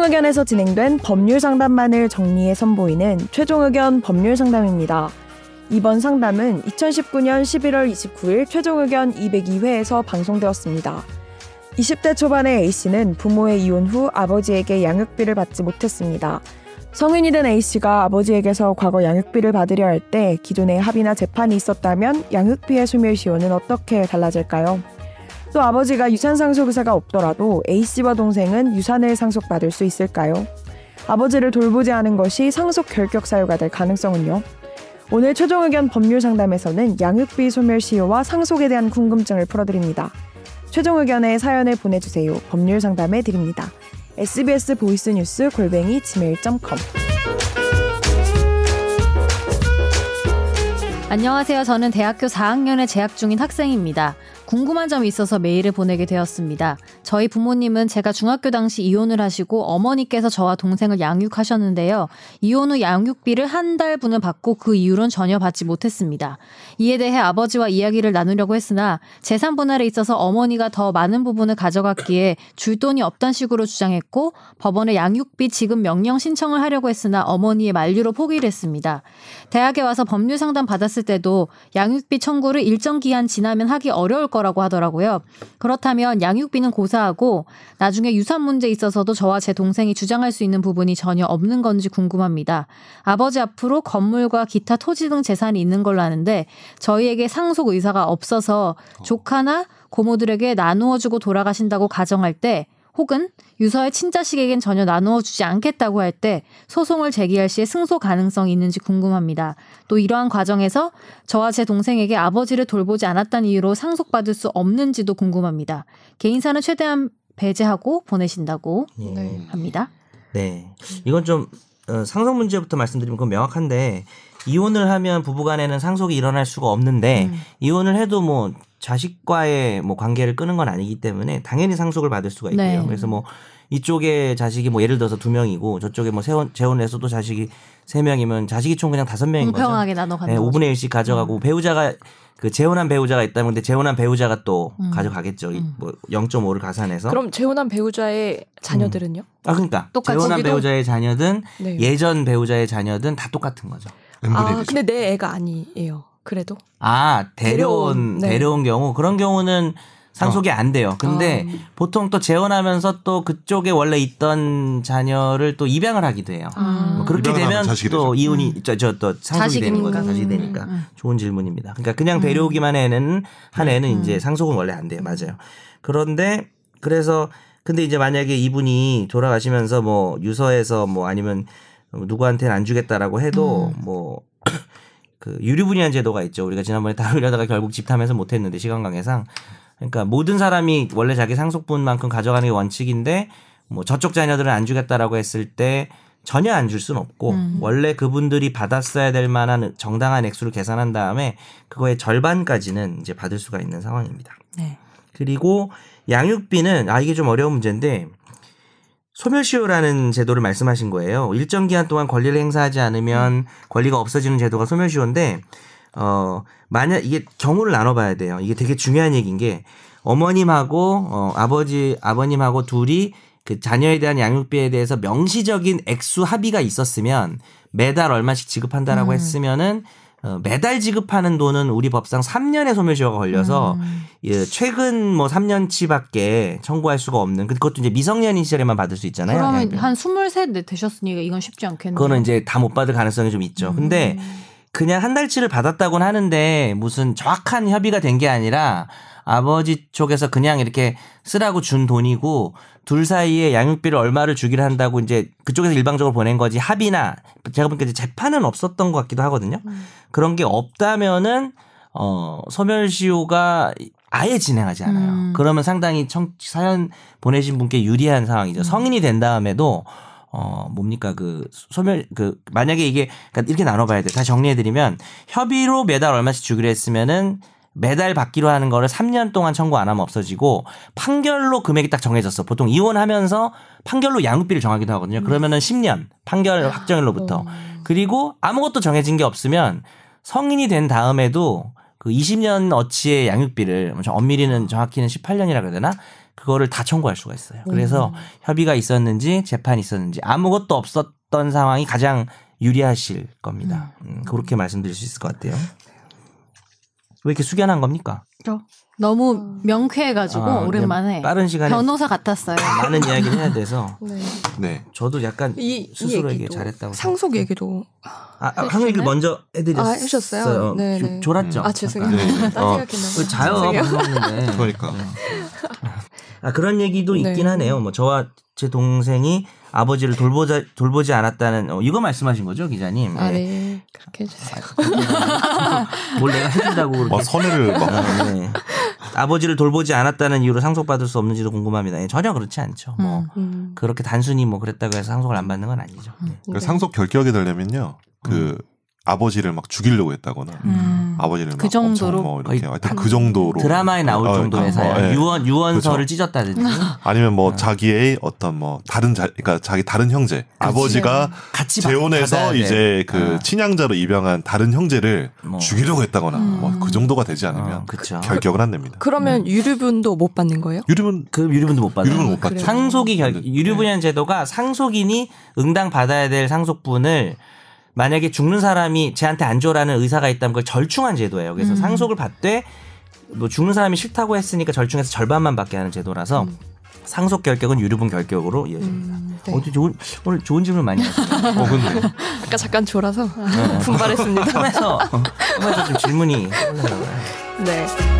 최종 의견에서 진행된 법률 상담만을 정리해 선보이는 최종 의견 법률 상담입니다. 이번 상담은 2019년 11월 29일 최종 의견 202회에서 방송되었습니다. 20대 초반의 A씨는 부모의 이혼 후 아버지에게 양육비를 받지 못했습니다. 성인이 된 A씨가 아버지에게서 과거 양육비를 받으려 할 때 기존에 합의나 재판이 있었다면 양육비의 소멸시효는 어떻게 달라질까요? 또 아버지가 유산 상속 의사가 없더라도 A씨와 동생은 유산을 상속받을 수 있을까요? 아버지를 돌보지 않은 것이 상속 결격 사유가 될 가능성은요? 오늘 최종 의견 법률 상담에서는 양육비 소멸 시효와 상속에 대한 궁금증을 풀어드립니다. 최종 의견에 사연을 보내주세요. 법률 상담해 드립니다. sbs 보이스 뉴스 골뱅이 gmail.com 안녕하세요. 저는 대학교 4학년에 재학 중인 학생입니다. 궁금한 점이 있어서 메일을 보내게 되었습니다. 저희 부모님은 제가 중학교 당시 이혼을 하시고 어머니께서 저와 동생을 양육하셨는데요. 이혼 후 양육비를 한 달분을 받고 그 이후로는 전혀 받지 못했습니다. 이에 대해 아버지와 이야기를 나누려고 했으나 재산 분할에 있어서 어머니가 더 많은 부분을 가져갔기에 줄 돈이 없단 식으로 주장했고 법원에 양육비 지급 명령 신청을 하려고 했으나 어머니의 만류로 포기를 했습니다. 대학에 와서 법률 상담 받았을 때도 양육비 청구를 일정 기한 지나면 하기 어려울 것 거라고 하더라고요. 그렇다면 양육비는 고사하고 나중에 유산 문제에 있어서도 저와 제 동생이 주장할 수 있는 부분이 전혀 없는 건지 궁금합니다. 아버지 앞으로 건물과 기타 토지 등 재산이 있는 걸로 아는데 저희에게 상속 의사가 없어서 조카나 고모들에게 나누어 주고 돌아가신다고 가정할 때 혹은 유서의 친자식에겐 전혀 나누어 주지 않겠다고 할 때 소송을 제기할 시에 승소 가능성이 있는지 궁금합니다. 또 이러한 과정에서 저와 제 동생에게 아버지를 돌보지 않았다는 이유로 상속받을 수 없는지도 궁금합니다. 개인사는 최대한 배제하고 보내신다고 예. 합니다. 네. 이건 좀 어, 상속 문제부터 말씀드리면 그건 명확한데 이혼을 하면 부부간에는 상속이 일어날 수가 없는데 음. 이혼을 해도 뭐 자식과의 뭐 관계를 끊은 건 아니기 때문에 당연히 상속을 받을 수가 있고요. 네. 그래서 뭐 이쪽에 자식이 뭐 예를 들어서 두 명이고 저쪽에 뭐 세혼 재혼해서도 자식이 세 명이면 자식이 총 그냥 다섯 명인 거죠. 공평하게 나눠 가는 네, 5분의 1씩 가져가고 음. 배우자가 그 재혼한 배우자가 있다면 근데 재혼한 배우자가 또 음. 가져가겠죠. 음. 뭐 0.5를 가산해서. 그럼 재혼한 배우자의 자녀들은요? 아 그러니까 똑같이 재혼한 배우자의 자녀든 네. 예전 배우자의 자녀든 다 똑같은 거죠. 아, 근데 내 애가 아니에요. 그래도. 아, 데려온, 데려온, 네. 데려온 경우. 그런 경우는 상속이 어. 안 돼요. 근데 어. 보통 또 재혼하면서 또 그쪽에 원래 있던 자녀를 또 입양을 하기도 해요. 아. 뭐 그렇게 되면 또 되죠. 이혼이 음. 저저 상속이 되는 거다. 자식이 되니까 음. 좋은 질문입니다. 그러니까 그냥 음. 데려오기만 해는 한 애는 음. 이제 상속은 원래 안 돼요. 맞아요. 그런데 그래서 근데 이제 만약에 이분이 돌아가시면서 뭐 유서에서 뭐 아니면 누구한테는 안 주겠다라고 해도 음. 뭐그 유류분양 제도가 있죠. 우리가 지난번에 다루려다가 결국 집탐해서 못했는데 시간 관계상 그러니까 모든 사람이 원래 자기 상속분만큼 가져가는 게 원칙인데 뭐 저쪽 자녀들은 안 주겠다라고 했을 때 전혀 안 줄 수는 없고 음. 원래 그분들이 받았어야 될 만한 정당한 액수를 계산한 다음에 그거의 절반까지는 이제 받을 수가 있는 상황입니다. 네. 그리고 양육비는 아 이게 좀 어려운 문제인데 소멸시효라는 제도를 말씀하신 거예요. 일정 기간 동안 권리를 행사하지 않으면 권리가 없어지는 제도가 소멸시효인데 어 만약 이게 경우를 나눠봐야 돼요. 이게 되게 중요한 얘기인 게 어머님하고 어 아버지 아버님하고 둘이 그 자녀에 대한 양육비에 대해서 명시적인 액수 합의가 있었으면 매달 얼마씩 지급한다라고 음. 했으면은 어, 매달 지급하는 돈은 우리 법상 3년의 소멸시효가 걸려서 음. 예, 최근 뭐 3년치밖에 청구할 수가 없는 그, 그것도 이제 미성년인 시절에만 받을 수 있잖아요. 그러면 한23 되셨으니까 이건 쉽지 않겠네요. 그거는 이제 다 못 받을 가능성이 좀 있죠. 음. 근데 그냥 한 달치를 받았다고는 하는데 무슨 정확한 협의가 된 게 아니라 아버지 쪽에서 그냥 이렇게 쓰라고 준 돈이고 둘 사이에 양육비를 얼마를 주기로 한다고 이제 그쪽에서 일방적으로 보낸 거지 합의나 제가 보니까 이제 재판은 없었던 것 같기도 하거든요. 음. 그런 게 없다면은 어 소멸시효가 아예 진행하지 않아요. 음. 그러면 상당히 청, 사연 보내신 분께 유리한 상황이죠. 음. 성인이 된 다음에도 어 뭡니까 그 소멸 그 만약에 이게 그러니까 이렇게 나눠봐야 돼. 다시 정리해드리면 협의로 매달 얼마씩 주기로 했으면은 매달 받기로 하는 거를 3년 동안 청구 안 하면 없어지고 판결로 금액이 딱 정해졌어. 보통 이혼하면서 판결로 양육비를 정하기도 하거든요. 그러면은 10년 판결 확정일로부터 어. 그리고 아무것도 정해진 게 없으면 성인이 된 다음에도 그 20년 어치의 양육비를 엄밀히는 정확히는 18년이라 그래야 되나? 그거를 다 청구할 수가 있어요. 그래서 협의가 있었는지 재판이 있었는지 아무것도 없었던 상황이 가장 유리하실 겁니다. 음, 그렇게 말씀드릴 수 있을 것 같아요. 왜 이렇게 숙연한 겁니까? 너무 명쾌해가지고 아, 오랜만에 빠른 시간에 변호사 같았어요. 많은 이야기를 해야 돼서 네. 네. 저도 약간 이, 이 스스로에게 얘기도 잘했다고 상속 얘기도 아, 아, 한 얘기를 먼저 해드렸어요. 아, 해주셨어요? 네, 조- 네. 졸았죠. 아 죄송해요. 네. 딴 어. 자요. 먹는데. 그러니까. 아 그런 얘기도 네. 있긴 하네요. 뭐 저와 제 동생이 아버지를 돌보자 돌보지 않았다는 어, 이거 말씀하신 거죠, 기자님? 아 예. 네. 그렇게 해주세요. 뭘 내가 해준다고 그렇게. 막 선회를 막 아, 네. 아버지를 돌보지 않았다는 이유로 상속받을 수 없는지도 궁금합니다. 예, 전혀 그렇지 않죠. 뭐 음. 음. 그렇게 단순히 뭐 그랬다고 해서 상속을 안 받는 건 아니죠. 네. 그 네. 상속 결격이 되려면요. 그 아버지를 막 죽이려고 했다거나 음. 아버지를 그막 정도로? 뭐 이렇게 하여튼 그 정도로 드라마에 나올 어, 정도의 어, 사연, 예. 유언 유언서를 그렇죠. 찢었다든지 아니면 뭐 자기의 어떤 뭐 다른 자 그러니까 자기 다른 형제 아버지가 같이 받- 재혼해서. 이제 그 아. 친양자로 입양한 다른 형제를 뭐. 죽이려고 했다거나 음. 뭐그 정도가 되지 않으면 어. 결격을 안 냅니다. 그러면 유류분도 못 받는 거예요? 유류는 그 유류분도 못 받죠. 그래요? 상속이 결, 네. 유류분양 제도가 상속인이 응당 받아야 될 상속분을 만약에 죽는 사람이 쟤한테 안 줘라는 의사가 있다면 그걸 절충한 제도예요. 그래서 상속을 받되 뭐 죽는 사람이 싫다고 했으니까 절충해서 절반만 받게 하는 제도라서 상속 결격은 유류분 결격으로 이어집니다. 음, 네. 어디 좋은 오늘 좋은 질문 많이 하셨어요. 어 근데 아까 잠깐 졸아서 분발했습니다. 꿈에서 꿈에서 좀 질문이. 네.